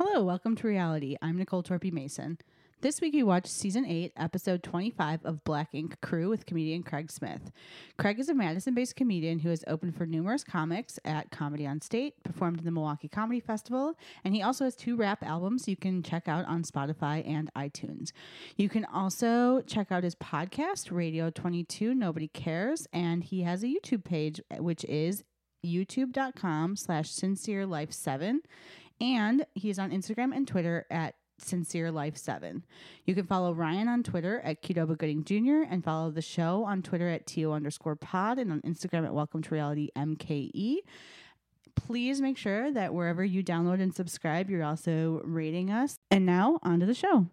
Hello, welcome to reality. I'm Nicole Torpy Mason. This week we watched season 8, episode 25 of Black Ink Crew with comedian Craig Smith. Craig is a Madison based comedian who has opened for numerous comics at Comedy on State, performed in the Milwaukee Comedy Festival, and he also has two rap albums you can check out on Spotify and iTunes. You can also check out his podcast, Radio 22 Nobody Cares, and he has a YouTube page, which is youtube.com slash sincere life 7 and he's on instagram and twitter at sincere life 7 you can follow ryan on twitter at Qdoba gooding jr and follow the show on twitter at to underscore pod and on instagram at welcome to reality mke please make sure that wherever you download and subscribe you're also rating us. And now on to the show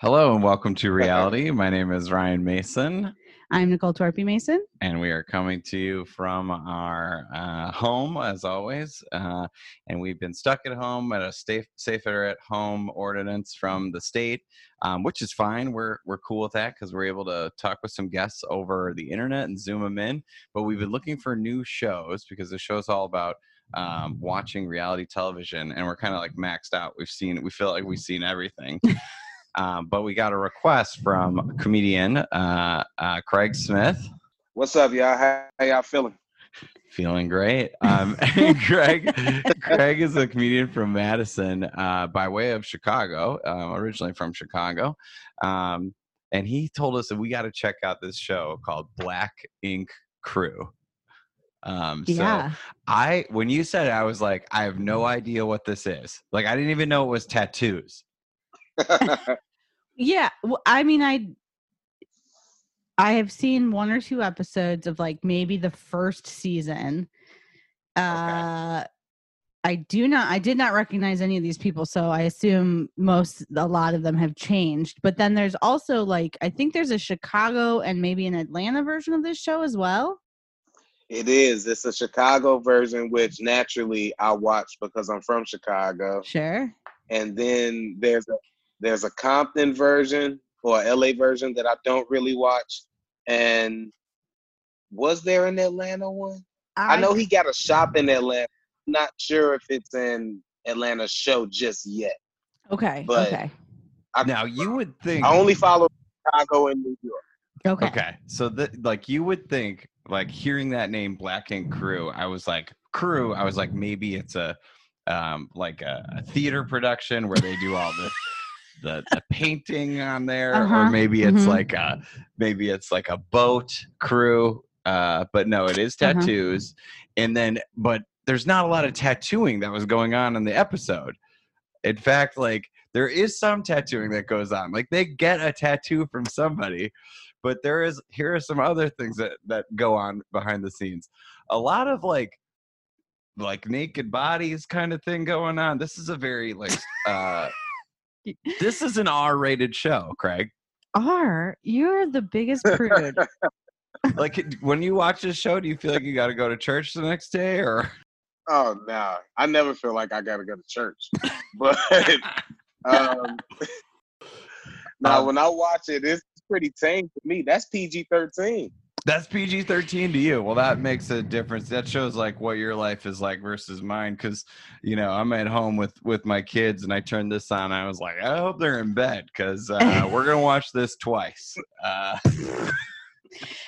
Hello and welcome to reality. My name is Ryan Mason, i'm nicole torpy mason and we are coming to you from our uh, home as always. Uh, and we've been stuck at home at a safe, safer at home ordinance from the state, um, which is fine. We're we're cool with that because we're able to talk with some guests over the internet and zoom them in. But we've been looking for new shows because the show's all about um, watching reality television, and we're kind of like maxed out. We've seen, we feel like we've seen everything. Um, but we got a request from comedian uh, uh, Craig Smith. What's up, y'all? How, how y'all feeling? Feeling great. Um, Craig, Craig is a comedian from Madison uh, by way of Chicago, um, originally from Chicago. Um, and he told us that we got to check out this show called Black Ink Crew. Um, so yeah I, when you said it, I was like, I have no idea what this is. Like, I didn't even know it was tattoos. Yeah, well, I mean, I I have seen one or two episodes of like maybe the first season. Uh I do not I did not recognize any of these people, so I assume most a lot of them have changed. But then there's also like I think there's a Chicago and maybe an Atlanta version of this show as well. it is. It's a Chicago version, which naturally I watch because I'm from Chicago. Sure. And then there's a there's a Compton version or a LA version that I don't really watch. And was there an Atlanta one? I know he got a shop in Atlanta. Not sure if it's in Atlanta show just yet. Okay. but- okay. I, Now, you would think. I only follow Chicago and New York. Okay. Okay. So that like you would think like hearing that name Black Ink Crew, I was like crew, I was like maybe it's a um like a, a theater production where they do all the the, the painting on there Uh-huh, or maybe it's mhm. like a maybe it's like a boat crew uh but no it is Uh-huh. tattoos. And then but there's not a lot of tattooing that was going on in the episode. In fact like there is some tattooing that goes on like they get a tattoo from somebody but there is here are some other things that that go on behind the scenes. A lot of like like naked bodies kind of thing going on. This is a very like uh this is an r-rated show craig R, you're the biggest prude. like when you watch this show do you feel like you got to go to church the next day or Oh no, I never feel like I gotta go to church. But um, now Um, when I watch it, it's pretty tame to me. That's PG thirteen. That's PG 13 to you. Well, that makes a difference. That shows like what your life is like versus mine. Cause, you know, I'm at home with with my kids and I turned this on. I was like, I hope they're in bed because uh, we're going to watch this twice. Uh,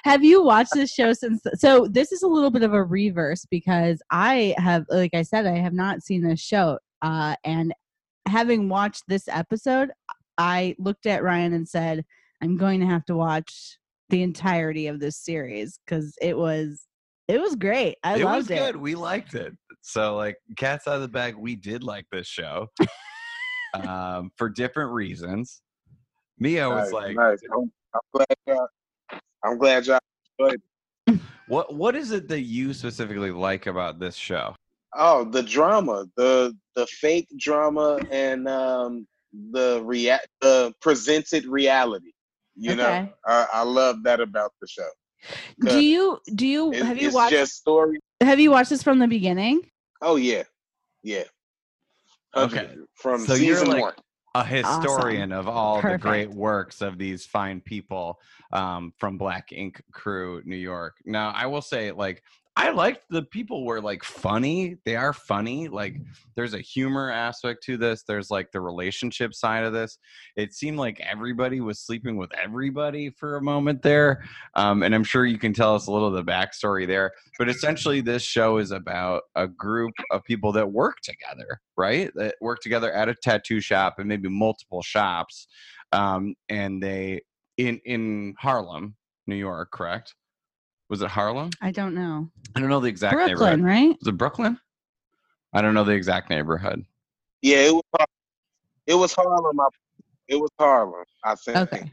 have you watched this show since? So this is a little bit of a reverse because I have, like I said, I have not seen this show. Uh, and having watched this episode, I looked at Ryan and said, "I'm going to have to watch the entirety of this series because it was, it was great. I it loved was it. good. We liked it. So, like, cats out of the bag, we did like this show um, for different reasons. Mia was Nice, like, nice. I'm, I'm glad y'all. I'm glad y'all enjoyed it. what What is it that you specifically like about this show? Oh, the drama, the the fake drama, and um, the rea- the presented reality. You know, I, I love that about the show. Do you do you It- have you it's watched just story. have you watched this from the beginning? Oh yeah, yeah. Okay. from So season you're like one. a historian of all the great works of these fine people um, from Black Ink Crew, New York. Now, I will say, like, I liked the people were like funny. They are funny. Like, there's a humor aspect to this. There's like the relationship side of this. It seemed like everybody was sleeping with everybody for a moment there. Um, and I'm sure you can tell us a little of the backstory there. But essentially, this show is about a group of people that work together, right? That work together at a tattoo shop and maybe multiple shops. Um, and they in in Harlem, New York, correct? Was it Harlem? I don't know. I don't know the exact Brooklyn, neighborhood. right? Was it Brooklyn? I don't know the exact neighborhood. Yeah, it was. Har- It was Harlem. I- It was Harlem. I think. Okay.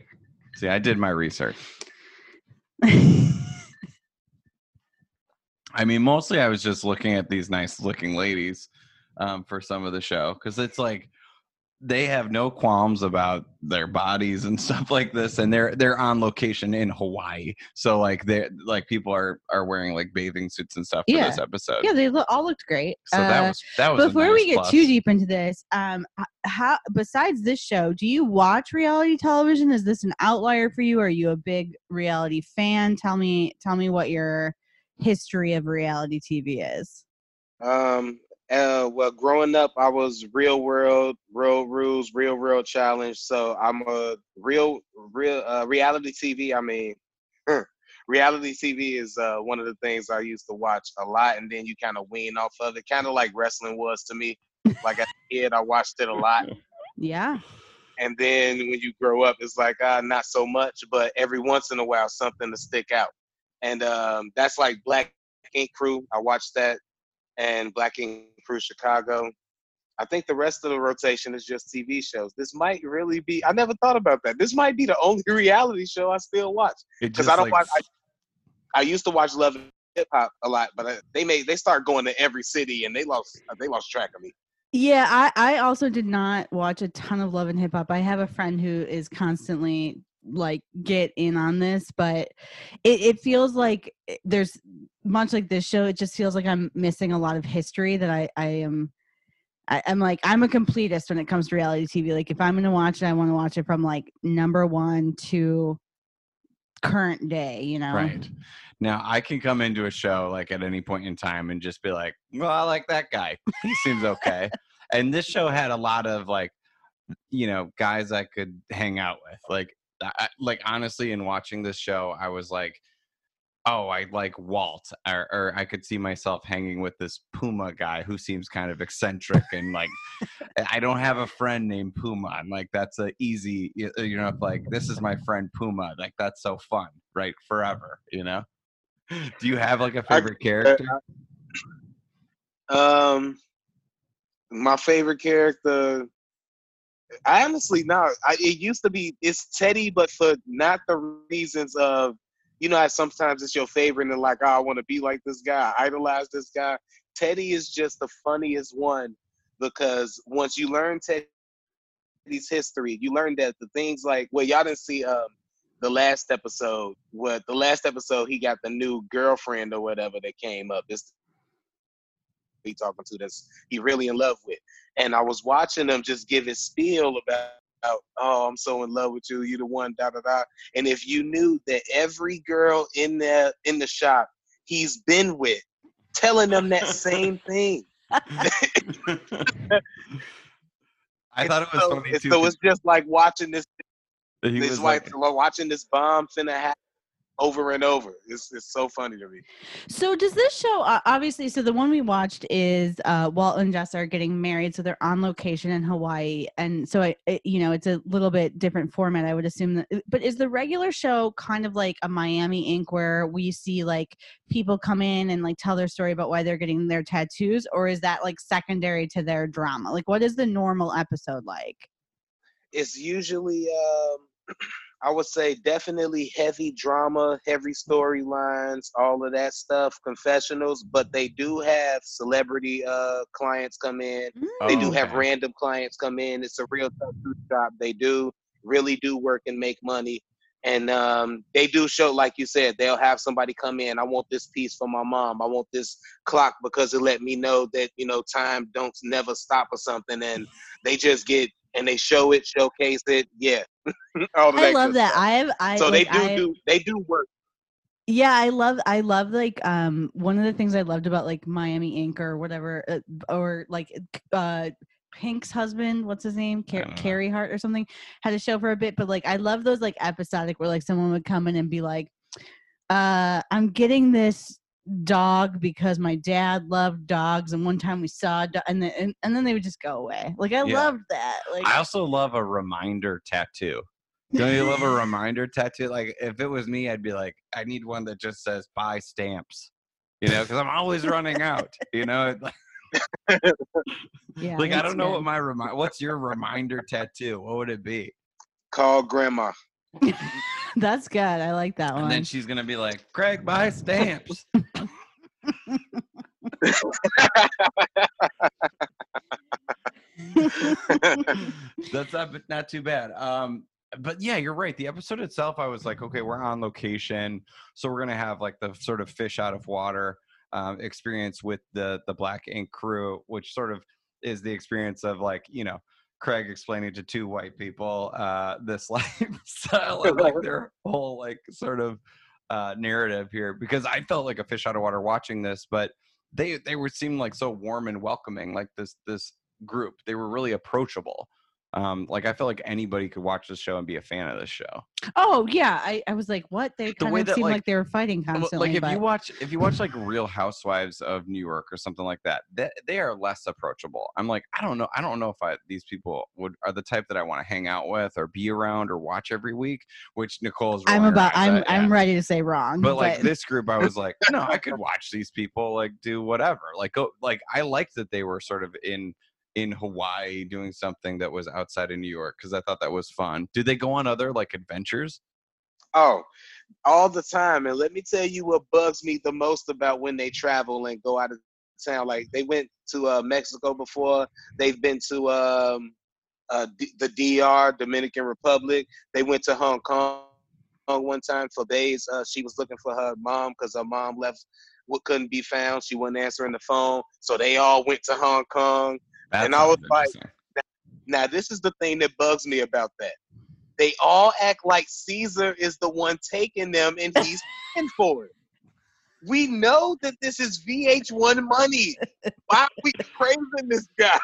See, I did my research. I mean, mostly I was just looking at these nice looking ladies um, for some of the show because it's like they have no qualms about their bodies and stuff like this, and they're they're on location in Hawaii, so like they like people are are wearing like bathing suits and stuff for Yeah. this episode. yeah, they look, all looked great. So that Uh, was that was a before we get plus. too deep into this um how besides this show do you watch reality television is this an outlier for you are you a big reality fan tell me tell me what your history of reality tv is Um. Uh. Well, growing up, I was real world, real rules, real world challenge. So I'm a real, real uh, reality TV. I mean, reality TV is uh, one of the things I used to watch a lot, and then you kind of wean off of it, kind of like wrestling was to me. Like as a kid, I watched it a lot. yeah and then when you grow up it's like ah not so much but every once in a while something to stick out and um, that's like black ink crew i watched that and black ink crew chicago. I think the rest of the rotation is just tv shows. This might really be i never thought about that. This might be the only reality show i still watch because i don't like, watch I, I used to watch love and hip hop a lot but I, they made they started going to every city and they lost uh, they lost track of me. Yeah i i also did not watch a ton of love and hip hop. I have a friend who is constantly like get in on this but it, it feels like eh, there's much like this show it just feels like i'm missing a lot of history that i i am I, i'm like i'm a completist when it comes to reality tv like if i'm gonna watch it i want to watch it from like number one to current day you know Right. Now I can come into a show like at any point in time and just be like, well, I like that guy. He seems okay. and this show had a lot of like, you know, guys I could hang out with. Like, I, like honestly, in watching this show, I was like, oh, I like Walt, or, or I could see myself hanging with this Puma guy who seems kind of eccentric and like, I don't have a friend named Puma. I'm like, that's a easy, you you know, like this is my friend Puma. Like that's so fun, right? Forever, you know. Do you have like a favorite character? Um, my favorite character. Honestly no. It used to be it's Teddy, but for not the reasons of you know how sometimes it's your favorite and like oh, I want to be like this guy, idolize this guy. Teddy is just the funniest one because once you learn Teddy's history, you learn that the things like well y'all didn't see um the last episode. What the last episode he got the new girlfriend or whatever that came up. This he talking to that's he really in love with. And I was watching him just give his spiel about, about, oh, I'm so in love with you, you the one, da da da. And if you knew that every girl in the in the shop he's been with, telling them that same thing. I thought it was so, funny too. So 'cause it's just like watching this. he It's was like, like, watching this bomb finna happen over and over. It's it's so funny to me. So does this show uh, obviously? So the one we watched is uh, Walt and Jess are getting married, so they're on location in Hawaii, and so I, it, you know, it's a little bit different format. I would assume that. But is the regular show kind of like a Miami Ink, where we see like people come in and like tell their story about why they're getting their tattoos, or is that like secondary to their drama? Like, what is the normal episode like? it's usually um I would say definitely heavy drama, heavy storylines, all of that stuff, confessionals, but they do have celebrity uh clients come in. They do Oh, have random clients come in. It's a real shop. They do really do work and make money. and um, they do show like you said they'll have somebody come in i want this piece for my mom i want this clock because it let me know that you know time don't never stop or something and they just get and they show it showcase it yeah i love that i've i so like, they do I've, do they do work yeah i love i love like um one of the things i loved about like miami ink or whatever uh, or like uh Pink's husband, what's his name, Car- Carey Hart or something, had a show for a bit. But like, I love those like episodic where like someone would come in and be like, uh, "I'm getting this dog because my dad loved dogs, and one time we saw, do-, and then and, and, then they would just go away. Like, I yeah. loved that. Like, I also love a reminder tattoo. Don't you love a reminder tattoo? Like, if it was me, I'd be like, I need one that just says "buy stamps," you know, because I'm always running out. You know. yeah, like I don't know good. what my remind. What's your reminder tattoo? What would it be? Call grandma. That's good. I like that one. And then she's gonna be like, "Craig, buy stamps." That's not not too bad. Um, but yeah, you're right. The episode itself, I was like, okay, we're on location, so we're gonna have like the sort of fish out of water um, experience with the the Black Ink crew, which sort of is the experience of like you know Craig explaining to two white people uh, this lifestyle and like their whole like sort of uh, narrative here because I felt like a fish out of water watching this, but they they were seemed like so warm and welcoming, like this this group. They were really approachable um like i feel like anybody could watch this show and be a fan of this show. Oh yeah i, I was like what? They kind the of seemed like, like, they were fighting constantly like if but... you watch if you watch like real housewives of new york or something like that they, they are less approachable. I'm like i don't know i don't know if i these people would are the type that i want to hang out with or be around or watch every week which nicole's i'm about i'm at, i'm yeah. ready to say wrong but, but like this group i was like no i could watch these people like do whatever. Like go like i liked that they were sort of in in Hawaii doing something that was outside of New York because I thought that was fun. Did they go on other like adventures? Oh, all the time. And let me tell you what bugs me the most about when they travel and go out of town. Like they went to uh, Mexico before. They've been to um, uh, D- the DR, Dominican Republic. They went to Hong Kong one time for days. Uh, she was looking for her mom because her mom left what couldn't be found. She wasn't answering the phone. So they all went to Hong Kong. That's and I was like, now this is the thing that bugs me about that. They all act like Caesar is the one taking them and he's paying for it. We know that this is VH1 money. Why are we praising this guy?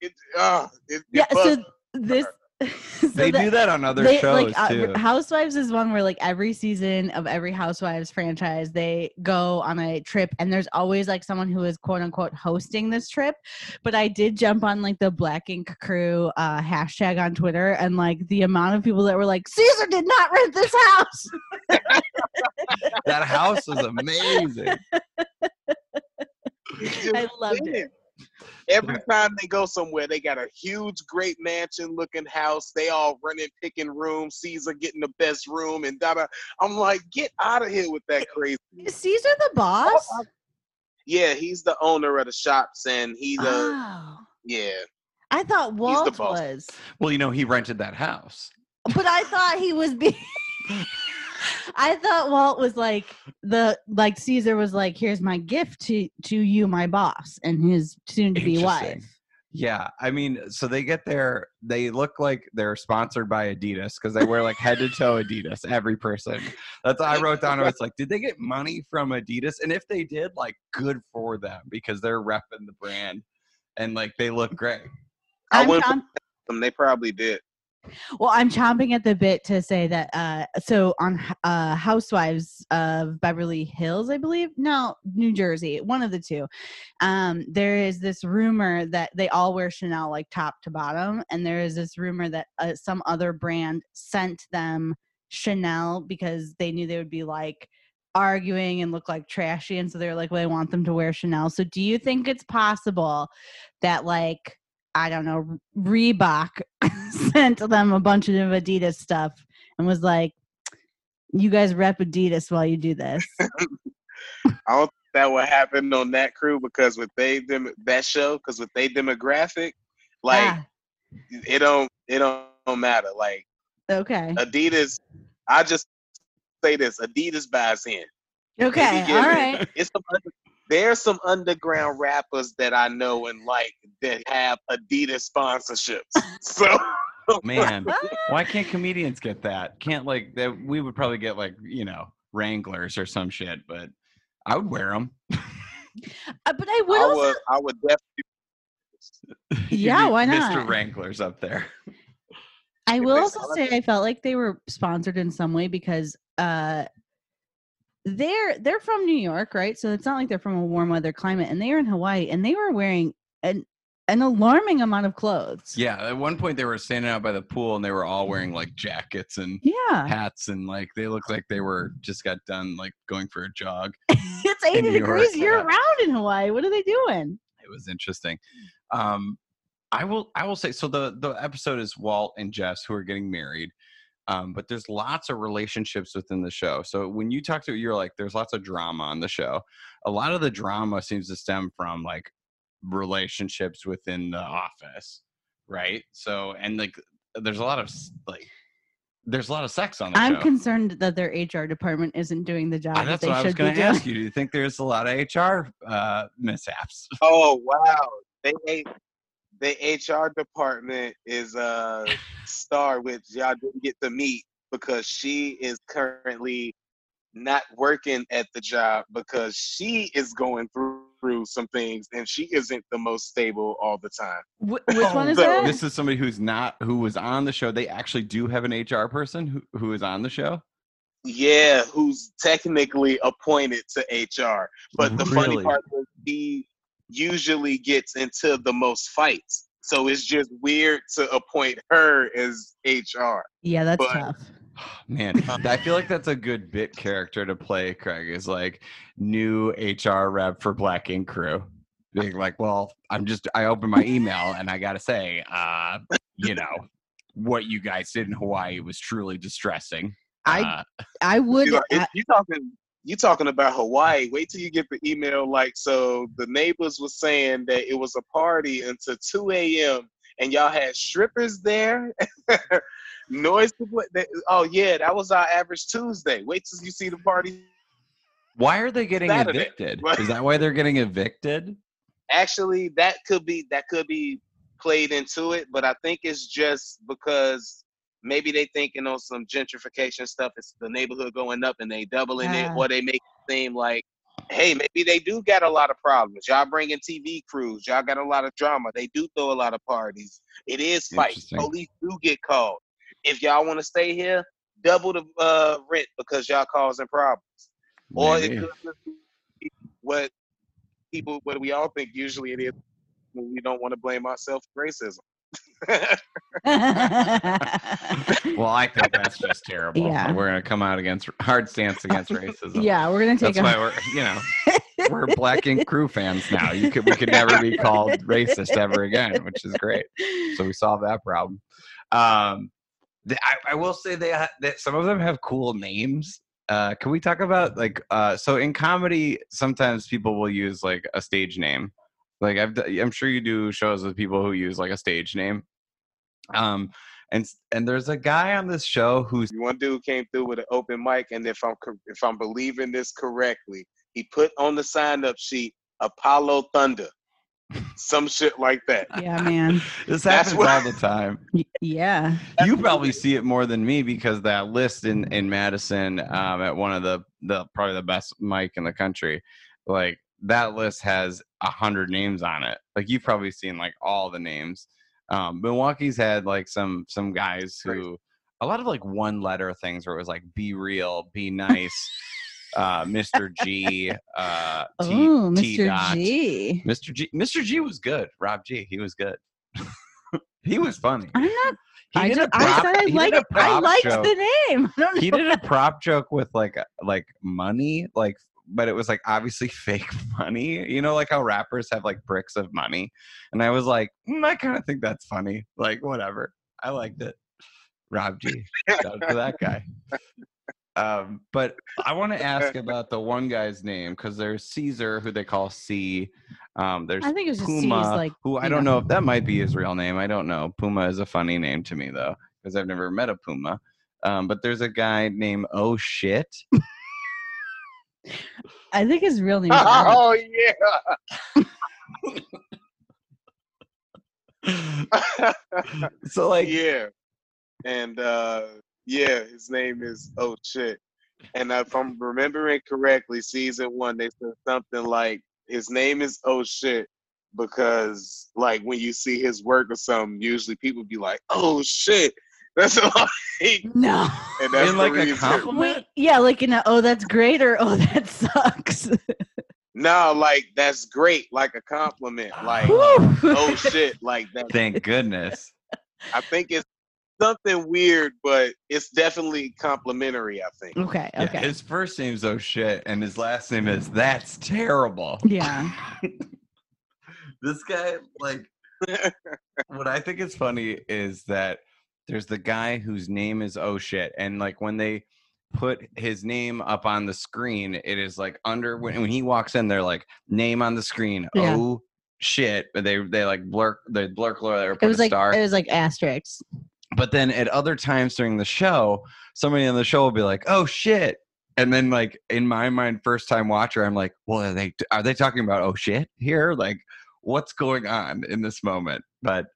It, uh, it, yeah, so this so they that, do that on other they, shows like, uh, too. Uh, Housewives is one where like every season of every Housewives franchise, they go on a trip, and there's always like someone who is quote unquote hosting this trip. But I did jump on like the Black Ink Crew uh, hashtag on Twitter, and like the amount of people that were like, "Caesar did not rent this house." that house is amazing. I loved it. Every time they go somewhere, they got a huge, great mansion looking house. They all running, picking rooms. Caesar getting the best room, and da da. I'm like, get out of here with that crazy. Is Caesar the boss? Oh, yeah, he's the owner of the shops, and he's oh. a yeah. I thought Walt was. Well, you know, he rented that house. But I thought he was being. I thought Walt was like the like Caesar was like, here's my gift to to you, my boss, and his soon to be wife. Yeah, I mean, so they get there. They look like they're sponsored by Adidas because they wear like head to toe Adidas. Every person. That's I wrote down. It's like, did they get money from Adidas? And if they did, like, good for them because they're repping the brand and like they look great. I went. Them. They probably did. Well, I'm chomping at the bit to say that. Uh, so on uh, Housewives of Beverly Hills, I believe, no, New Jersey, one of the two. Um, there is this rumor that they all wear Chanel like top to bottom, and there is this rumor that uh, some other brand sent them Chanel because they knew they would be like arguing and look like trashy, and so they're like, "Well, I want them to wear Chanel." So, do you think it's possible that like I don't know, Reebok sent them a bunch of Adidas stuff and was like, you guys rep Adidas while you do this. I don't think that would happen on that crew because with they them that show, because with they demographic, like ah. it don't it don't, don't matter. Like okay, Adidas I just say this: Adidas buys in. Okay, all right. It's some, there's some underground rappers that I know and like that have Adidas sponsorships. So Man, why can't comedians get that? Can't like that? We would probably get like you know Wranglers or some shit, but I would wear them. Uh, but I would I also, would I would definitely Yeah, why not? Mr. Wranglers up there. I will also say I felt like they were sponsored in some way because uh they're they're from New York, right? So it's not like they're from a warm weather climate and they are in Hawaii and they were wearing an an alarming amount of clothes. Yeah, at one point they were standing out by the pool and they were all wearing like jackets and Yeah. hats and like they looked like they were just got done like going for a jog. it's 80 degrees year round in Hawaii. What are they doing? It was interesting. Um, I will I will say so. The the episode is Walt and Jess who are getting married. Um, but there's lots of relationships within the show. So when you talk to you're like, there's lots of drama on the show. A lot of the drama seems to stem from like relationships within the office, right? So and like there's a lot of like there's a lot of sex on the I'm show. concerned that their HR department isn't doing the job Ah, that they what I was should be going to doing. ask you. Do you think there's a lot of HR uh, mishaps? Oh wow. They the HR department is a star which y'all didn't get to meet because she is currently not working at the job because she is going through, through some things and she isn't the most stable all the time. Wh- which one is So that? This is somebody who's not who was on the show. They actually do have an HR person who, who is on the show. Yeah, who's technically appointed to HR. But the funny part is he usually gets into the most fights. So it's just weird to appoint her as HR. yeah, that's but- tough. Man, I feel like that's a good bit character to play. Craig is like new HR rep for Black Ink Crew. Being like, well, I'm just I opened my email and I gotta say, uh, you know, what you guys did in Hawaii was truly distressing. I Uh, I would You, know, if you talking you talking about Hawaii. Wait till you get the email. Like, so the neighbors was saying that it was a party until 2 a.m. and y'all had strippers there. Noise. Oh yeah, that was our average Tuesday. Wait till you see the party. why are they getting Saturday. evicted? Is that why they're getting evicted? Actually, that could be that could be played into it, but I think it's just because maybe they thinking on some gentrification stuff. It's the neighborhood going up and they doubling it, Ah. or they make it seem like, hey, maybe they do got a lot of problems. Y'all bringing TV crews. Y'all got a lot of drama. They do throw a lot of parties. It is fights. Police do get called. If y'all want to stay here, double the uh, rent because y'all causing problems. Or it Maybe. be what people, what we all think usually it is when we don't want to blame ourselves for racism. well, I think that's just terrible. Yeah. We're gonna come out against hard stance against racism. yeah, we're gonna take That's a why we're you know we're Black Ink Crew fans now. You could we could never be called racist ever again, which is great. So we solved that problem. Um, I, I will say they ha- that some of them have cool names. Uh, can we talk about like uh, so in comedy sometimes people will use like a stage name. Like I've d- I'm sure you do shows with people who use like a stage name. Um, and and there's a guy on this show who's One dude came through with an open mic, and if I'm if I'm believing this correctly, he put on the sign up sheet Apollo Thunder, some shit like that. yeah, man. this happens what- all the time. Y- Yeah. you probably see it more than me because that list in in Madison um, at one of the the probably the best mic in the country, like that list has a hundred names on it. Like you've probably seen like all the names. Um, Milwaukee's had like some some guys who a lot of like one letter things where it was like be real, be nice, uh, Mr. G, uh, T, oh, T Mr. dot. G. Mr. G, Mr. G was good. Rob G, he was good. he was funny. I'm not. He I, just, prop- I said I like. I liked joke. the name. I don't know. he did a prop joke with like like money like but it was like obviously fake money. You know like how rappers have like bricks of money? And i was like mm, i kind of think that's funny. Like whatever. I liked it. Rob g. Shout out to that guy. Um but i want to ask about the one guy's name because there's caesar who they call c. Um there's I think it was just C's puma like. who i don't know. know if that might be his real name. I don't know. Puma is a funny name to me though because i've never met a puma. Um, but there's a guy named Oh Shit. I think his real name. is Eric. Oh yeah. so like yeah. And uh yeah, his name is oh shit. And if I'm remembering correctly, season one they said something like his name is oh shit because like when you see his work or something, usually people be like, oh shit. That's like No. and that's in the like a reason. compliment. Wait, yeah, like in a oh that's great or oh that sucks. No, like that's great, like a compliment. Like oh shit, like that. Thank goodness. I think it's something weird, but it's definitely complimentary. I think. Okay, Yeah, okay. his first name's Oh Shit, and his last name is That's Terrible. Yeah. this guy, like, what I think is funny is that there's the guy whose name is Oh Shit, and like when they put his name up on the screen, it is like under when, when he walks in, they're like name on the screen. Yeah. Oh shit! But they they like blur they blur or put It was a like star. it was like asterisks. But then at other times during the show, somebody on the show will be like, "Oh shit." And then like in my mind first time watcher, I'm like, "Well, are they are they talking about oh shit here? Like what's going on in this moment?" But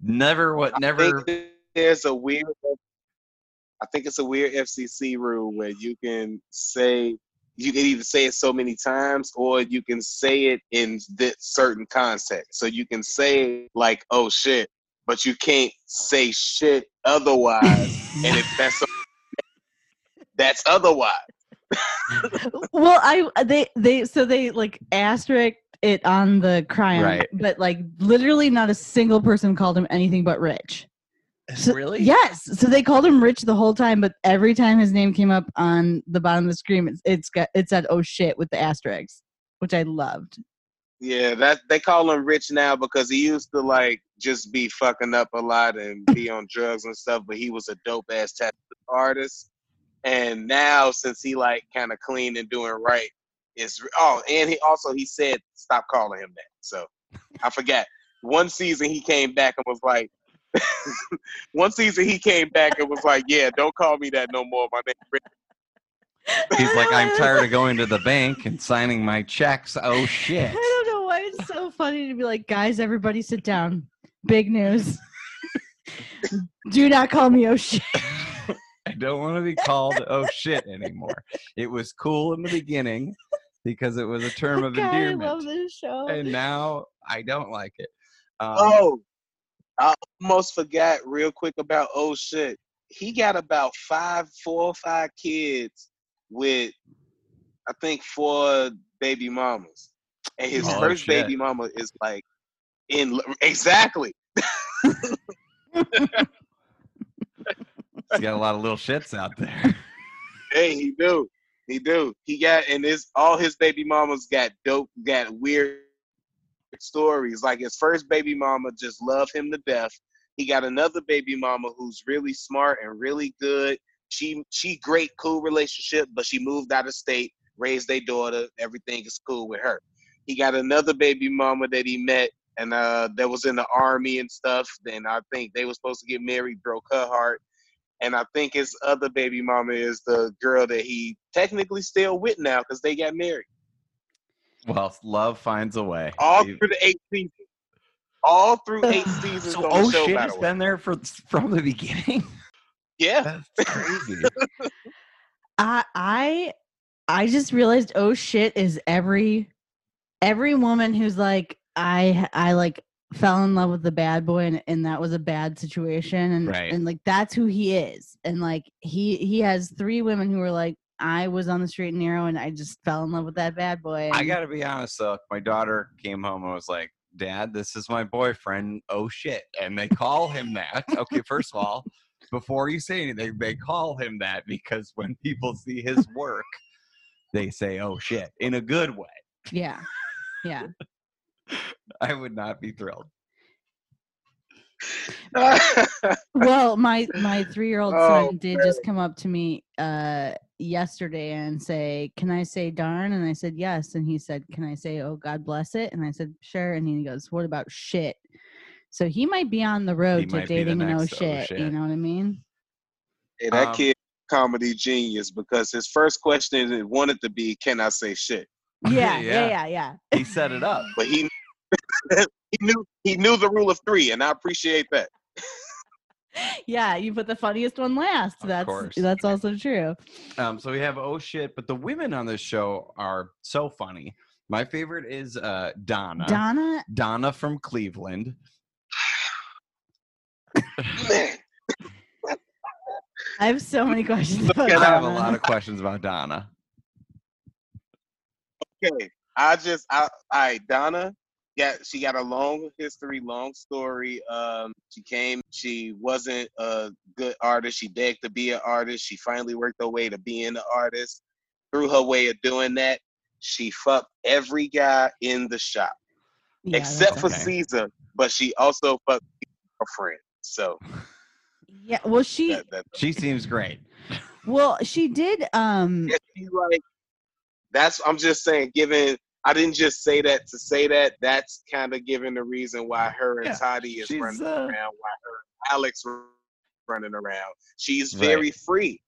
never what I never think there's a weird. I think it's a weird FCC rule where you can say you can either say it so many times or you can say it in this certain context. So you can say like "oh shit," but you can't say shit otherwise. and if that's that's otherwise. well, I they they so they like asterisk it on the chyron, Right. but like literally not a single person called him anything but Rich. So- really Yes, so they called him Rich the whole time, but every time his name came up on the bottom of the screen, it's it's got it said "oh shit" with the asterisks, which I loved. Yeah, that they call him rich now because he used to like just be fucking up a lot and be on drugs and stuff, but he was a dope ass tattoo artist. And now since he like kind of clean and doing right, it's oh, and he also he said stop calling him that. So I forgot. One season he came back and was like, one season he came back and was like, yeah, don't call me that no more. My name Rich. He's like, I'm tired of going to the bank and signing my checks. Oh shit. I don't know why it's so funny to be like, guys, everybody sit down. Big news. Do not call me oh shit. I don't want to be called oh shit anymore. It was cool in the beginning because it was a term of God, I endearment. love this show. and now I don't like it. Um, Oh, I almost forgot real quick about oh shit. He got about five, four or five kids with, I think, four baby mamas, and his Oh, first shit. baby mama is like in exactly. he's got a lot of little shits out there. Hey, he do, he do. He got and his all his baby mamas got dope, got weird stories. Like his first baby mama just loved him to death. He got another baby mama who's really smart and really good. She she great, cool relationship, but she moved out of state, raised their daughter. Everything is cool with her. He got another baby mama that he met and uh that was in the army and stuff. Then I think they were supposed to get married, broke her heart. And I think his other baby mama is the girl that he technically still with now because they got married. Well, love finds a way. All You- through the eight seasons. All through eight seasons so on oh show, shit by has been there for from the beginning. Yeah. That's crazy. I I I just realized oh shit is every every woman who's like I I like fell in love with the bad boy and, and that was a bad situation and Right. and like that's who he is and like he he has three women who were like I was on the straight and narrow and I just fell in love with that bad boy I got to be honest though. My daughter came home and was like, "Dad, this is my boyfriend." Oh shit! And they call him that. Okay, first of all, before you say anything, they call him that because when people see his work, they say, "Oh shit," in a good way. yeah yeah I would not be thrilled. well my my three year old Oh, son did just come up to me uh yesterday and say can i say darn and i said yes and he said can i say oh god bless it and i said sure and he goes what about shit so he might be on the road to might be the dating an oh next oh shit, you know what i mean Hey, that Um, kid, comedy genius, because his first question it wanted to be, "Can I say shit?" Yeah, yeah, Yeah. yeah, yeah. He set it up. But he he knew he knew the rule of three, and I appreciate that. Yeah, you put the funniest one last. Of that's course. that's also true. Um, so we have oh shit, but the women on this show are so funny. My favorite is uh, Donna. Donna, Donna from Cleveland. I have so many questions about I Donna. have a lot of questions about Donna. okay, I just I all right, Donna. Yeah, she got a long history, long story. Um, she came. She wasn't a good artist. She begged to be an artist. She finally worked her way to being an artist. Through her way of doing that, she fucked every guy in the shop Yeah, except for okay. Caesar. But she also fucked her friend. So yeah. Well, she that, that She seems great. well she did. Um, Yeah, she like that's I'm just saying, given I didn't just say that to say that, that's kind of given the reason why her and Yeah, Tati is running uh, around, why her Alex running around. She's Right. very free.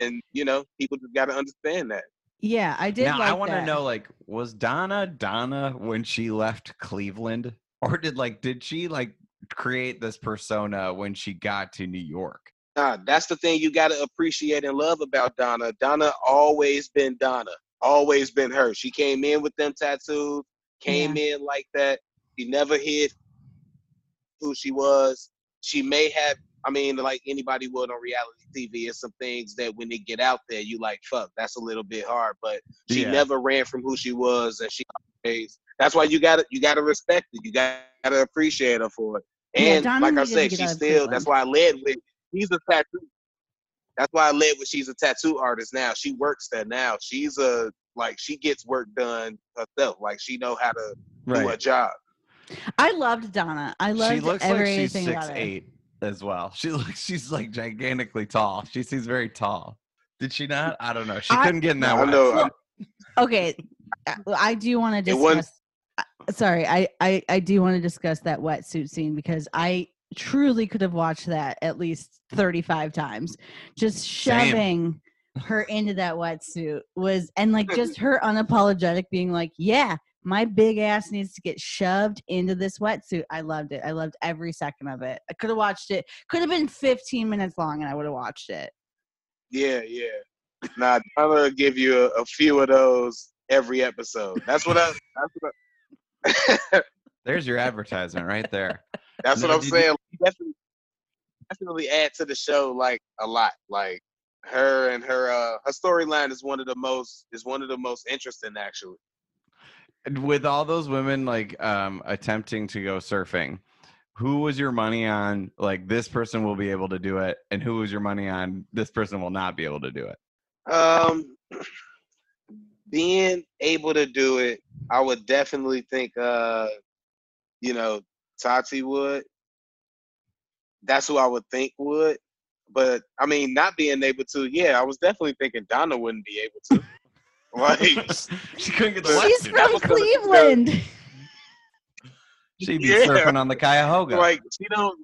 And you know, people just gotta understand that. yeah, I did. now like I want to know, like, was Donna Donna when she left Cleveland, or did like did she like create this persona when she got to New York? Nah, that's the thing you gotta appreciate and love about Donna. Donna always been Donna. Always been her. She came in with them tattoos, came in like that. She never hid who she was. She may have, I mean, like anybody would on reality TV, it's some things that when they get out there, you like, fuck, that's a little bit hard. But she Yeah. never ran from who she was, and she always. That's why you gotta you gotta respect it. You gotta appreciate her for it. And Donna like I said, get she's out of still. That's why I led with. She's a tattoo. That's why I led with. She's a tattoo artist now. She works there now. She's a like she gets work done herself. Like she know how to do a job. I loved Donna. I loved She looks like she's everything six about her. eight as well. She looks she's like gigantically tall. She seems very tall. Did she not? I don't know. She I- couldn't get in that. I know. wetsuit. Okay, uh, I do want to It wasn't- discuss. uh, Sorry, I, I I do want to discuss that wetsuit scene because I truly could have watched that at least thirty five times. Just shoving her into that wetsuit was, and like just her unapologetic being like, "Yeah, my big ass needs to get shoved into this wetsuit." I loved it. I loved every second of it. I could have watched it. Could have been fifteen minutes long, and I would have watched it. Yeah, yeah. Nah, I'm gonna give you a, a few of those every episode. That's what I. That's what, I, There's your advertisement right there. that's what I'm you- saying. Definitely, definitely add to the show like a lot. Like her and her uh her storyline is one of the most is one of the most interesting actually. And With all those women like um attempting to go surfing, who was your money on like this person will be able to do it and who was your money on this person will not be able to do it? Um, being able to do it, I would definitely think, uh, you know, Tati would. That's who I would think would. But I mean, not being able to, yeah, I was definitely thinking Donna wouldn't be able to. like, she couldn't get the She's from was gonna- Cleveland. She'd be Yeah. surfing on the Cuyahoga. like she don't.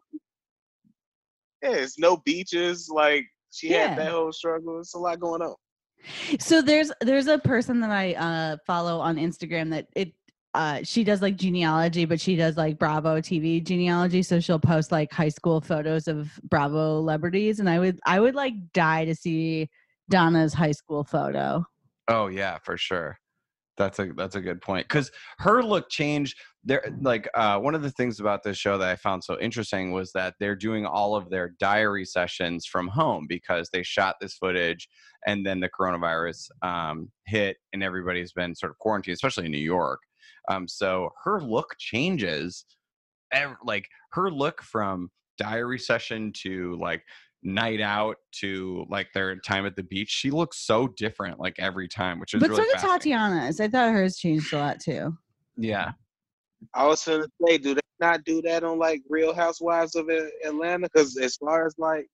Yeah, it's no beaches. Like she Yeah. had that whole struggle. It's a lot going on. So there's there's a person that I uh follow on Instagram that it uh she does like genealogy, but she does like Bravo TV genealogy. So she'll post like high school photos of Bravo celebrities, and I would I would like die to see Donna's high school photo. Oh yeah, for sure. That's a that's a good point because her look changed. There, like uh, one of the things about this show that I found so interesting was that they're doing all of their diary sessions from home because they shot this footage, and then the coronavirus um, hit, and everybody's been sort of quarantined, especially in New York. Um, so her look changes, ev- like her look from diary session to like night out to like their time at the beach she looks so different like every time which is But really so did. Tatiana's. I thought hers changed a lot too. yeah I was gonna say, do they not do that on like Real Housewives of Atlanta? Because as far as like,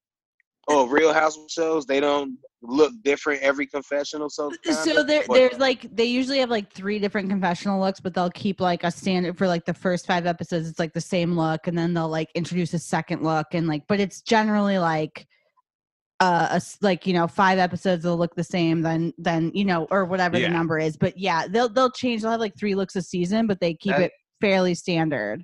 oh, Real Housewives shows, they don't look different every confessional. So, So there, there's like they usually have like three different confessional looks, but they'll keep like a standard for like the first five episodes. It's like the same look, and then they'll like introduce a second look, and like, but it's generally like uh a s like you know five episodes will look the same then then you know or whatever Yeah. the number is but yeah they'll they'll change they'll have like three looks a season but they keep That- it fairly standard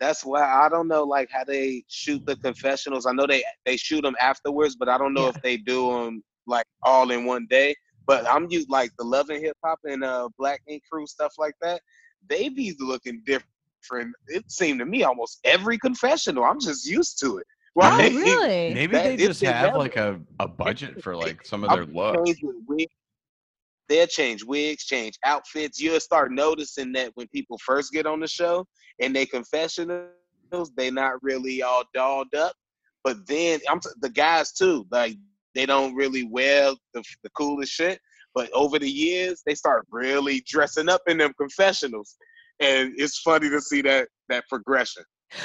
That's why I don't know like how they shoot the confessionals. I know they they shoot them afterwards, but I don't know Yeah. if they do them like all in one day. But I'm used like the Love and Hip Hop and uh Black Ink Crew stuff like that. They be looking different. It seemed to me almost every confessional. I'm just used to it. oh really Maybe That- they it's just have together. like a, a budget for like some of their be looks. They'll change wigs, change outfits. You'll start noticing that when people first get on the show and they confessionals, they're not really all dolled up. But then I'm t- the guys too, like they don't really wear the, the coolest shit. But over the years, they start really dressing up in them confessionals, and it's funny to see that that progression.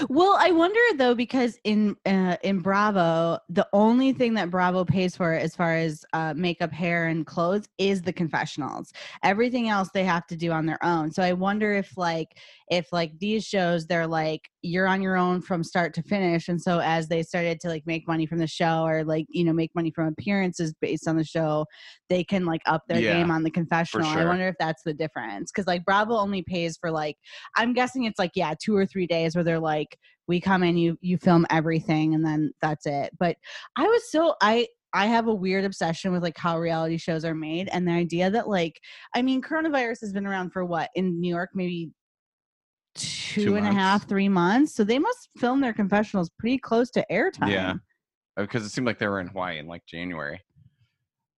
Well, I wonder though because in uh, in Bravo, the only thing that Bravo pays for as far as uh, makeup, hair, and clothes is the confessionals. Everything else they have to do on their own. So I wonder if like if like these shows they're like you're on your own from start to finish, and so as they started to like make money from the show or like you know make money from appearances based on the show, they can like up their Yeah, game on the confessional. I wonder if that's the difference because like Bravo only pays for like I'm guessing it's like yeah two or three days where they're like we come in you you film everything and then that's it but i was so i i have a weird obsession with like how reality shows are made and the idea that like i mean coronavirus has been around for what in new york maybe two and a half, months. three months so they must film their confessionals pretty close to airtime Yeah. Because it seemed like they were in Hawaii in like January,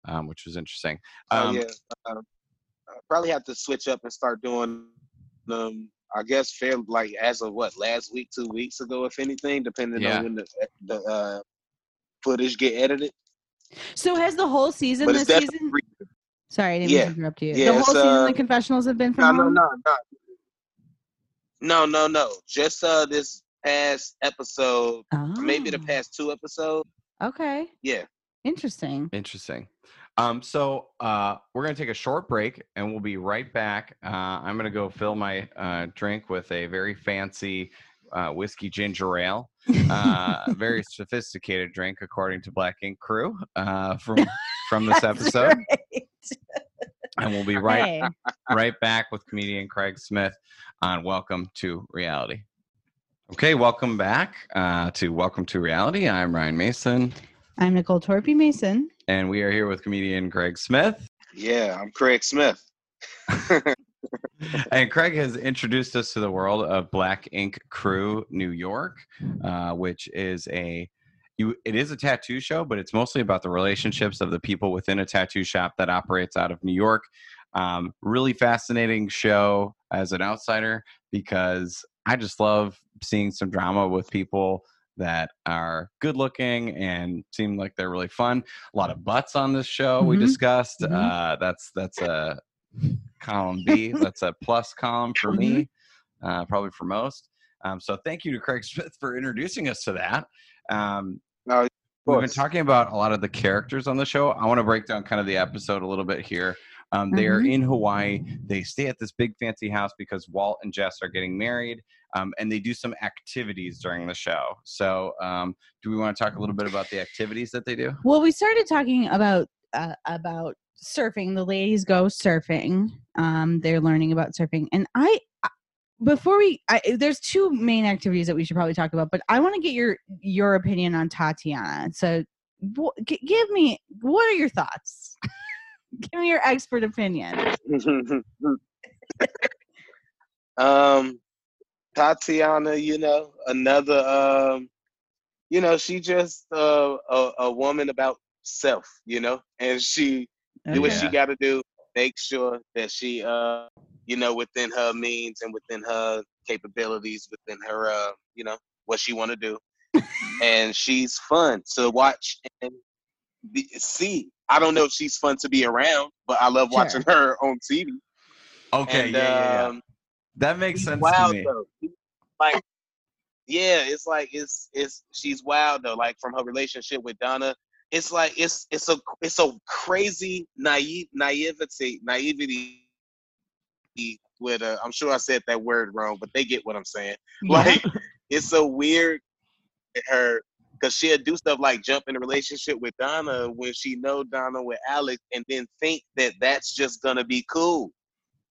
um, which was interesting. Oh Um, yeah, um, I probably have to switch up and start doing them. I guess fair like as of what last week, two weeks ago, if anything, depending Yeah. on when the the uh, footage get edited. so has the whole season But this season free. sorry i didn't Yeah. mean to interrupt you Yeah, the whole season uh, the confessionals have been from no, home? no, no, no, no, no. Just uh, this past episode, maybe the Oh, past two episodes. okay Yeah. interesting Interesting. Um, so uh, we're gonna take a short break, and we'll be right back. Uh, I'm gonna go fill my uh, drink with a very fancy uh, whiskey ginger ale, uh, very sophisticated drink according to Black Ink Crew uh, from from this episode. right. And we'll be right Hey. right back with comedian Craig Smith on Welcome to Reality. Okay, welcome back uh, to Welcome to Reality. I'm Ryan Mason, i'm nicole torpy mason and we are here with comedian Craig Smith. Yeah, I'm Craig Smith. and Craig has introduced us to the world of Black Ink Crew New York, uh, which is a you. It is a tattoo show, but it's mostly about the relationships of the people within a tattoo shop that operates out of New York. Um, really fascinating show as an outsider because I just love seeing some drama with people that are good looking and seem like they're really fun. A lot of butts on this show we Mhm. discussed. Mhm. Uh, that's that's a column B. That's a plus column for me, uh, probably for most. Um, so thank you to Craig Smith for introducing us to that. Um, No, we've been talking about a lot of the characters on the show. I want to break down kind of the episode a little bit here. Um, they are Mhm. in Hawaii. They stay at this big fancy house because Walt and Jess are getting married, um, and they do some activities during the show. So, um, do we want to talk a little bit about the activities that they do? Well, we started talking about uh, about surfing. The ladies go surfing. Um, they're learning about surfing, and I I- before we I, there's two main activities that we should probably talk about, but I want to get your your opinion on Tatiana. So, wh- g- give me what are your thoughts? give me your expert opinion. um, Tatiana, you know, another, um, you know, she just uh, a a woman about self, you know, and she do what she got to do. Make sure that she, uh, you know, within her means and within her capabilities, within her, uh, you know, what she want to do, and she's fun to watch and be, see. I don't know if she's fun to be around, but I love Sure. watching her on TV. Okay, and, yeah, yeah, yeah. um, That makes she's sense wild to me. though. Like, yeah, it's like it's it's she's wild though. Like from her relationship with Donna, it's like it's it's a it's a crazy naive naivety naivety with uh, I'm sure I said that word wrong, but they get what I'm saying. Yeah. Like it's so weird her because she'll do stuff like jump in a relationship with Donna when she know Donna with Alex, and then think that that's just gonna be cool.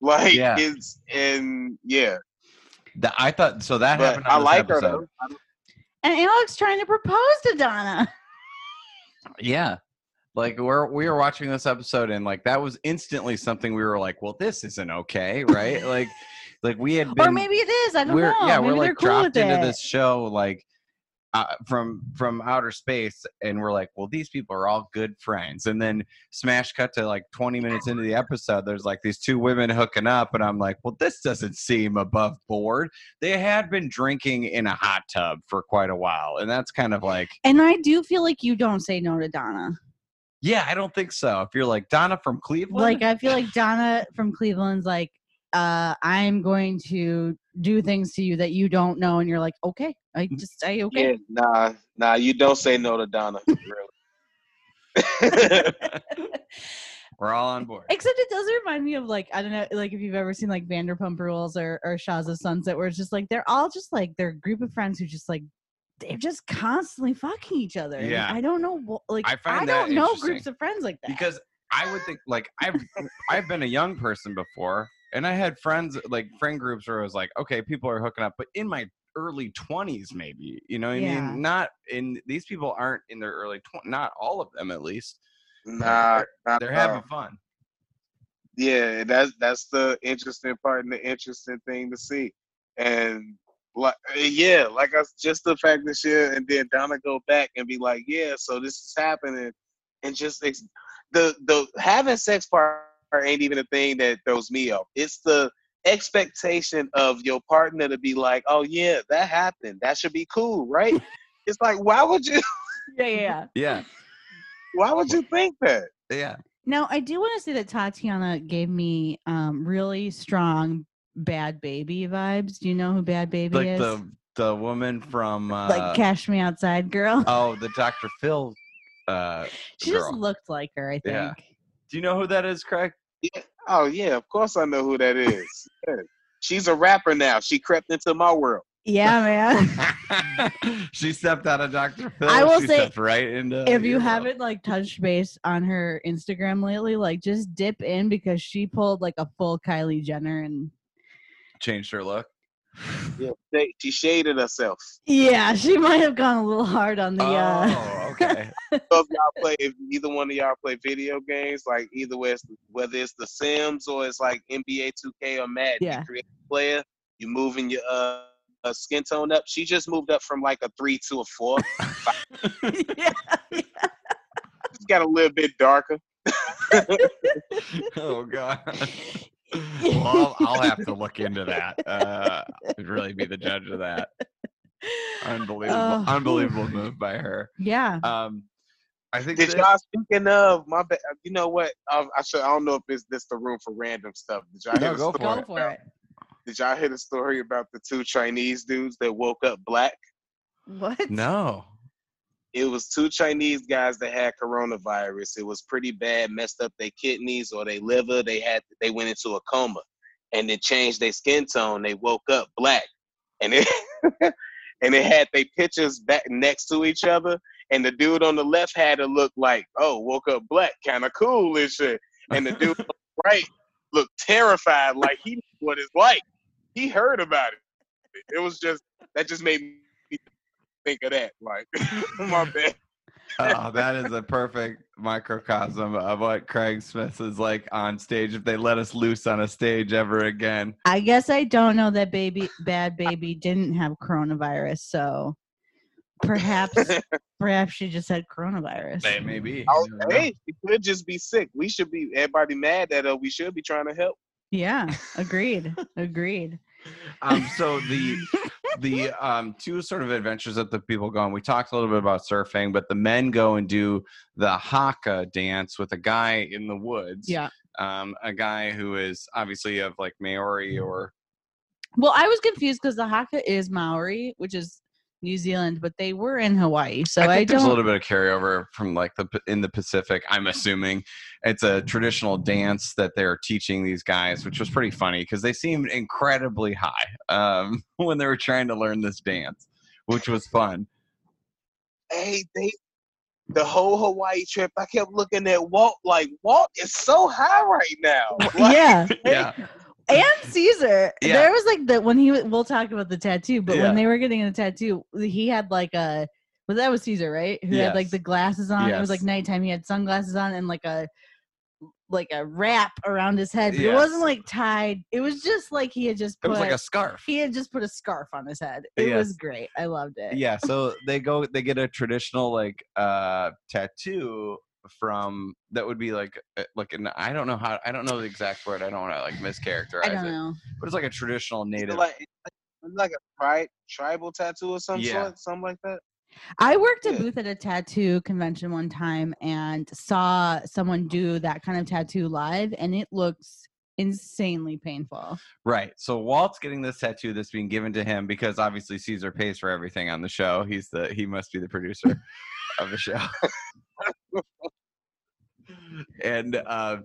Like Yeah. it's and yeah, The- I thought so. That but happened. On I this like her episode. though. And Alex trying to propose to Donna. Yeah. Like we're we were watching this episode and like that was instantly something we were like, well, this isn't okay, right? like like we had been or maybe it is. I don't we're know. yeah, maybe we're like cool dropped into it. this show like uh, from from outer space and we're like, well, these people are all good friends. And then smash cut to like 20 minutes into the episode, there's like these two women hooking up, and I'm like, well, this doesn't seem above board. They had been drinking in a hot tub for quite a while, and that's kind of like And I do feel like you don't say no to Donna. Yeah, I don't think so. If you're like Donna from Cleveland, Like I feel like Donna from Cleveland's like, uh, I'm going to do things to you that you don't know, and you're like, okay, I mm. just say okay. Yeah, nah, nah, you don't say no to Donna. Really. we're all on board. Except it does remind me of like I don't know, like if you've ever seen like Vanderpump Rules or or Shahs of Sunset, where it's just like they're all just like they're a group of friends who just like they're just constantly fucking each other. And Yeah. I don't know, wh- like I I, find that don't know groups of friends like that. because I would think like I've I've been a young person before, and I had friends like friend groups where I was like, okay, people are hooking up, but in my early 20s maybe you know what i mean not in these people aren't in their early 20s not all of them at least nah, not they're at all. having fun yeah, that's that's the interesting part and the interesting thing to see. And like yeah, like I just the fact that she and then Donna go back and be like, yeah, so this is happening, and just ex- the the having sex part ain't even a thing that throws me off. It's the expectation of your partner to be like, oh yeah, that happened. That should be cool, right? it's like why would you yeah, yeah, yeah. yeah why would you think that? yeah Now I do want to say that Tatiana gave me um really strong Bhad Bhabie vibes. Do you know who Bhad Bhabie like is? the the woman from uh, like Cash Me Outside girl. oh the dr phil uh she just looked like her, I think. Yeah. do you know who that is craig Oh yeah, of course I know who that is. Yeah. She's a rapper now. She crept into my world. Yeah, man. she stepped out of Dr. Phil. I will she say, stepped right into. if you world. haven't like touched base on her Instagram lately, like just dip in because she pulled like a full Kylie Jenner and changed her look. Yeah, they- she shaded herself. yeah, she might have gone a little hard on the uh oh, okay. So if y'all play, if either one of y'all play video games, like either way, it's, whether it's The Sims or it's like NBA 2K or Madden, Yeah. you create a player, you moving your uh, uh, skin tone up. She just moved up from like a three to a four. yeah, She's got a little bit darker. oh god. Well, I'll, I'll have to look into that. Uh, I'd really be the judge of that. Unbelievable, Oh. unbelievable move by her. yeah. Um, I think Did that- y'all speaking of my? Ba- you know what? Um, I should. I don't know if it's this the room for random stuff. Did y'all No, hear the go for story Go for about- it. Did y'all hear the story about the two Chinese dudes that woke up black? What? no. It was two Chinese guys that had coronavirus. It was pretty bad, messed up their kidneys or their liver. They had they went into a coma, and it changed their skin tone. They woke up black, and it and it had their pictures back next to each other. And the dude on the left had to look like, oh, woke up black, kind of cool and shit. And the dude on the right looked terrified, like he knew what it's like. He heard about it. It was just that just made me think of that. Like, my bad. Oh, that is a perfect microcosm of what Craig Smith is like on stage. If they let us loose on a stage ever again, I guess I don't know that baby Bhad Bhabie didn't have coronavirus, so perhaps perhaps she just had coronavirus. Maybe. Oh, You never know. hey, she could just be sick. We should be everybody mad at her. Uh, we should be trying to help. Yeah, agreed. agreed. Um, so the the um two sort of adventures that the people go on. We talked a little bit about surfing, but the men go and do the haka dance with a guy in the woods. Yeah. Um, a guy who is obviously of like Maori or Well, I was confused because the Haka is Maori, which is New Zealand, but they were in Hawaii, so I I, think there's a little bit of carryover from like the in the Pacific. I'm assuming it's a traditional dance that they're teaching these guys, which was pretty funny because they seemed incredibly high um, when they were trying to learn this dance, which was fun. Hey, they the whole Hawaii trip, I kept looking at Walt like Walt is so high right now. Like, yeah. Yeah. And Ceaser, Yeah. there was like the when he we'll talk about the tattoo, but Yeah. when they were getting a tattoo, he had like a well that was Ceaser, right? Who had like the glasses on. It was like nighttime. He had sunglasses on and like a like a wrap around his head. But It wasn't like tied. It was just like he had just It put was like a scarf. he had just put a scarf on his head. It was great. I loved it. Yeah, so they go they get a traditional like uh tattoo from that would be like uh, like an I don't know how I don't know the exact word. I don't want to like mischaracterize I don't it. know. But it's like a traditional native like like a tri- tribal tattoo or some Yeah. sort, something like that. I worked a Yeah. booth at a tattoo convention one time and saw someone do that kind of tattoo live, and it looks insanely painful. Right. So Walt's getting this tattoo that's being given to him because obviously Ceaser pays for everything on the show. He's the he must be the producer of the show. and uh,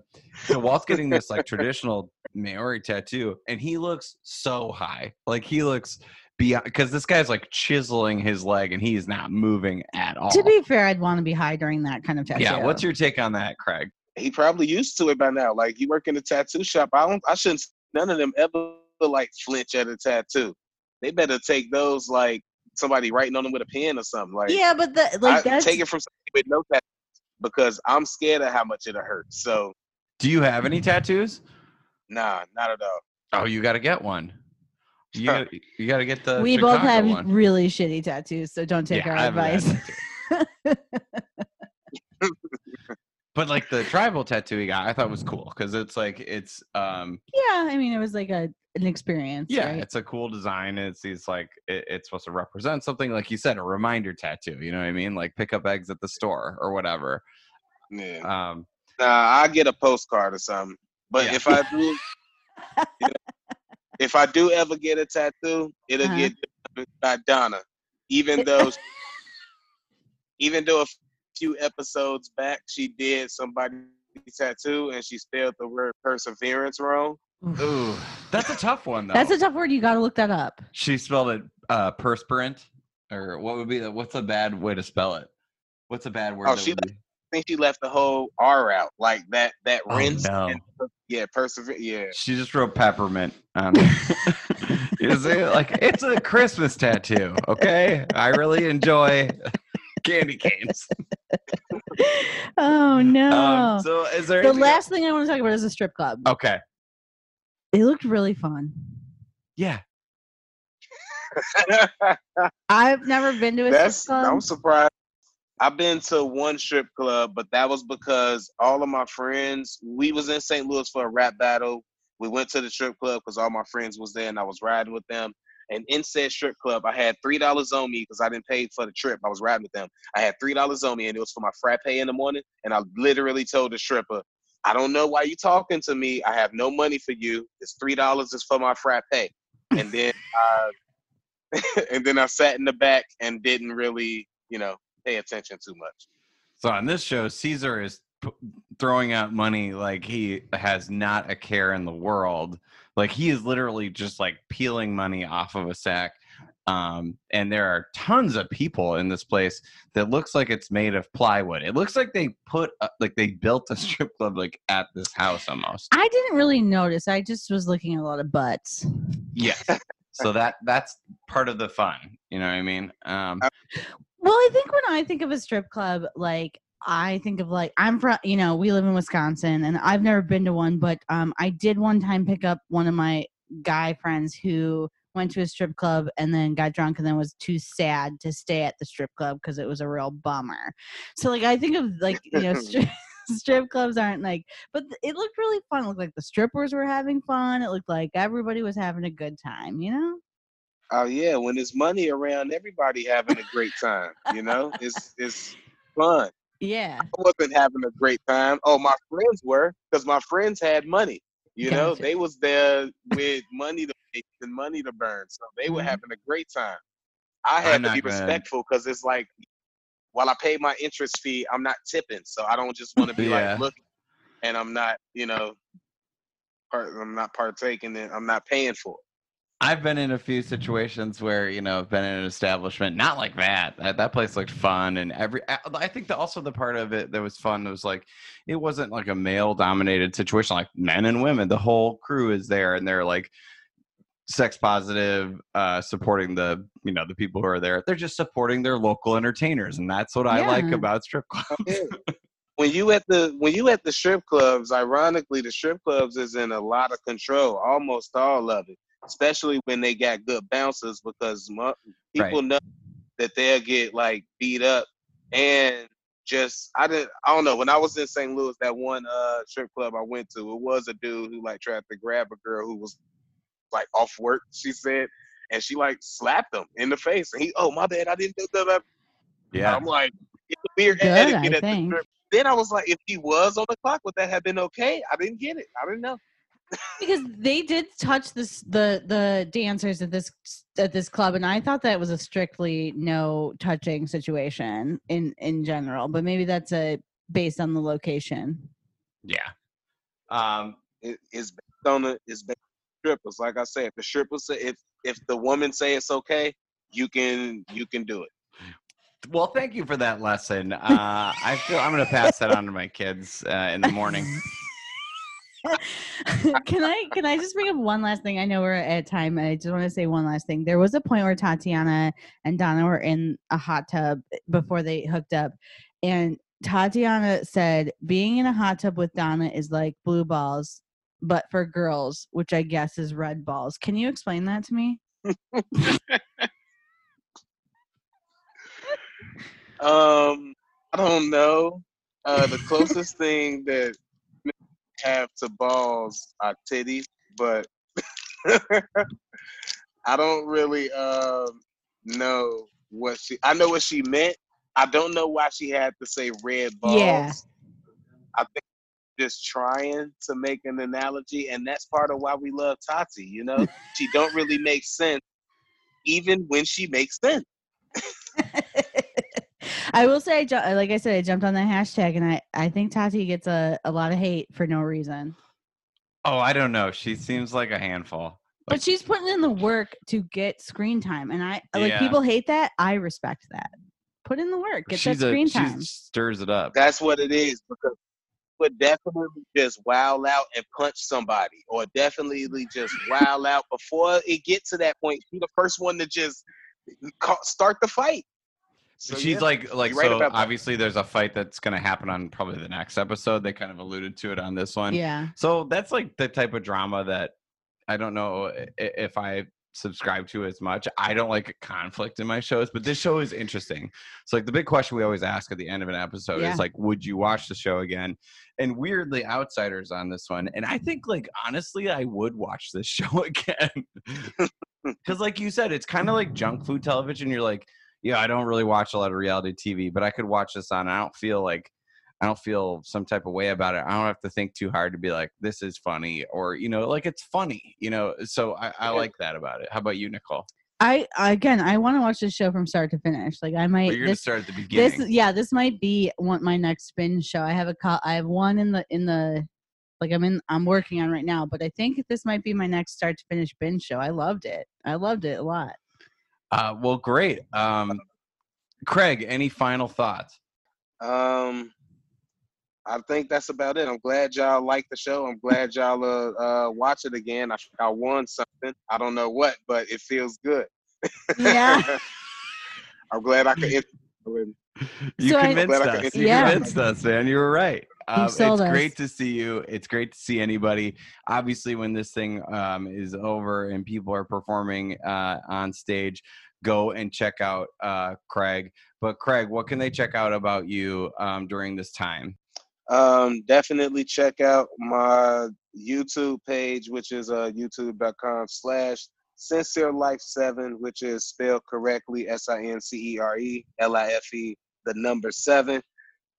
so Walt's getting this like traditional Maori tattoo, and he looks so high. Like he looks beyond because this guy's like chiseling his leg, and he's not moving at all. To be fair, I'd want to be high during that kind of tattoo. yeah. What's your take on that, Craig? He probably used to it by now. Like you work in a tattoo shop. I don't. I shouldn't. None of them ever like flinch at a tattoo. They better take those like somebody writing on them with a pen or something. Like yeah, but the, like I that's take it from somebody with no tattoos because I'm scared of how much it'll hurt. So Do you have any tattoos? nah, not at all. Oh, you got to get one. You got you got to get the. we both have one. really shitty tattoos, so don't take Yeah, our I have a bad advice. tattoo. But like the tribal tattoo he got, I thought was cool because it's like it's um yeah, I mean, it was like a an experience. yeah, right? it's a cool design. It's it's like it, it's supposed to represent something like you said, a reminder tattoo. You know what I mean? Like pick up eggs at the store or whatever. Yeah. Um, Nah, I get a postcard or something. But Yeah. if I do, you know, if I do ever get a tattoo, it'll Uh-huh. get done by Donna. Even though, even though a few episodes back she did somebody's tattoo and she spelled the word perseverance wrong. Ooh, that's a tough one though. That's a tough word. You got to look that up. she spelled it uh perspirant, or what would be the, what's a bad way to spell it? What's a bad word? Oh, she would be- I think she left the whole R out, like that. That Oh, rinse. no. and yeah, persevere. Yeah. She just wrote peppermint on it. like it's a Christmas tattoo. Okay, I really enjoy candy canes. Oh no. Um, so, is there the anything last thing I want to talk about is a strip club. Okay. It looked really fun. Yeah. I've never been to a That's strip club. I'm surprised. I've been to one strip club, but that was because all of my friends. We was in St. Louis for a rap battle. We went to the strip club because all my friends was there, and I was riding with them. And in said strip club, I had three dollars on me because I didn't pay for the trip. I was riding with them. I had three dollars on me, and it was for my frappe in the morning. And I literally told the stripper, "I don't know why you talking to me. I have no money for you. It's three dollars is for my frappe." And then, uh, and then I sat in the back and didn't really, you know, pay attention too much. So on this show, Ceaser is p- throwing out money like he has not a care in the world. Like he is literally just like peeling money off of a sack. Um, and there are tons of people in this place that looks like it's made of plywood. It looks like they put uh, like they built a strip club like at this house almost. I didn't really notice. I just was looking at a lot of butts. Yes. so that that's part of the fun. You know what I mean? Um, Well, I think when I think of a strip club, like I think of like I'm from, you know, we live in Wisconsin, and I've never been to one, but um, I did one time pick up one of my guy friends who went to a strip club and then got drunk and then was too sad to stay at the strip club because it was a real bummer. So like I think of like you know. Strip, strip clubs aren't like but it looked really fun it looked like the strippers were having fun it looked like everybody was having a good time you know Oh yeah, when there's money around, everybody having a great time. You know, it's it's fun. Yeah I wasn't having a great time. Oh, my friends were because my friends had money. You know, they was there with money to make and money to burn, so they were Mhm. having a great time. I had I'm to be respectful because it's like, while I pay my interest fee, I'm not tipping, so I don't just want to be Yeah. like, look, and I'm not, you know, part, I'm not partaking in, I'm not paying for it. I've been in a few situations where you know I've been in an establishment, not like that. That, that place looked fun, and every I think that also the part of it that was fun was like it wasn't like a male dominated situation, like men and women. The whole crew is there, and they're like sex positive, uh, supporting the you know the people who are there. They're just supporting their local entertainers, and that's what I like about strip clubs. when you at the when you at the strip clubs, ironically, the strip clubs is in a lot of control, almost all of it especially when they got good bouncers because people right. know that they'll get like beat up. And just I didn't I don't know when I was in St. Louis that one uh strip club I went to it was a dude who like tried to grab a girl who was like off work she said and she like slapped him in the face and he oh my bad I didn't do that yeah. I'm like it's a weird Good, etiquette at the strip. Then I was like if he was on the clock would that have been okay? I didn't get it. I didn't know because they did touch this the the dancers at this at this club and i thought that was a strictly no touching situation in in general but maybe that's a based on the location. Yeah. Um it, it's based on the it's based on strippers. Like i said if the strippers say if if the woman say it's okay you can you can do it. Well thank you for that lesson. Uh i feel i'm gonna pass that on to my kids uh, in the morning can I can I just bring up one last thing? I know we're at time. I just want to say one last thing. There was a point where Tatiana and Donna were in a hot tub before they hooked up, and Tatiana said being in a hot tub with Donna is like blue balls, but for girls, which I guess is red balls. Can you explain that to me? um, I don't know. Uh, the closest thing that have to balls are titties, but I don't really um, know what she. I know what she meant. I don't know why she had to say red balls. Yeah. I think just trying to make an analogy, and that's part of why we love Tati. You know, she don't really make sense, even when she makes sense. I will say, uh, like I said, I jumped on that hashtag, and I I think Tati gets a a lot of hate for no reason. Oh, I don't know. She seems like a handful. Like, but she's putting in the work to get screen time, and I like yeah. people hate that. I respect that. Put in the work, get she's that screen a, time. stirs it up. That's what it is because would definitely just wow out and punch somebody, or definitely just wow out before it gets to that point. Be the first one to just mm, start the fight. So, she's yeah, like like right so obviously there's a fight that's going to happen on probably the next episode. They kind of alluded to it on this one. Yeah. So that's like the type of drama that i don't know if i subscribe to as much. I don't like conflict in my shows but this show is interesting. So like the big question we always ask at the end of an episode yeah. is like would you watch the show again? And weirdly outsiders on this one and i think like honestly i would watch this show again. Because like you said it's kind of like junk food television. You're like yeah, I don't really watch a lot of reality TV, but I could watch this on. I don't feel like I don't feel some type of way about it. I don't have to think too hard to be like, this is funny, or you know, like it's funny, you know. So I, I like that about it. How about you, Nicole? I again, I want to watch this show from start to finish. Like I might. But you're this, gonna start at the beginning. This, yeah, this might be one my next binge show. I have a call. I have one in the in the like I'm in. I'm working on right now, but I think this might be my next start to finish binge show. I loved it. I loved it a lot. Uh, well, great. Um, Craig, any final thoughts? Um, I think that's about it. I'm glad y'all like the show. I'm glad y'all uh, uh, watch it again. I, I won something. I don't know what, but it feels good. Yeah. I'm glad I could. You so convinced I, us. You yeah. convinced us, man. You were right. Um, it's us. great to see you. It's great to see anybody. Obviously, when this thing um, is over and people are performing uh, on stage, go and check out uh, Craig. But Craig, what can they check out about you um, during this time? Um, definitely check out my YouTube page, which is uh, youtube.com slash sincere life seven, which is spelled correctly S I N C E R E L I F E, the number seven.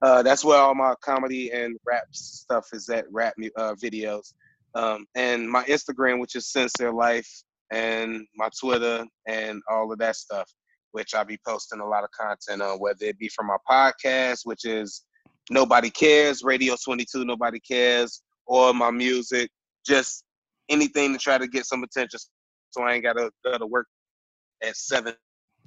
Uh, that's where all my comedy and rap stuff is at, rap uh, videos. Um, and my Instagram, which is Sincere Life, and my Twitter and all of that stuff, which I'll be posting a lot of content on, whether it be from my podcast, which is Nobody Cares, Radio 22, Nobody Cares, or my music, just anything to try to get some attention so I ain't gotta go to work at seven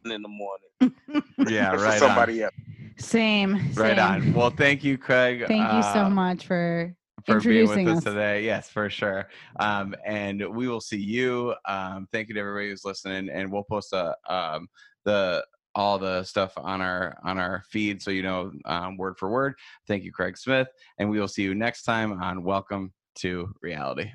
in the morning. yeah, right. Somebody on. else. Same, Right same. on. Well, thank you, Craig. Thank you so uh, much for for being with us us. today. Yes, for sure. Um, and we will see you. Um, thank you to everybody who's listening, and we'll post a, um, the all the stuff on our on our feed so you know um, word for word. Thank you, Craig Smith, and we will see you next time on Welcome to Reality.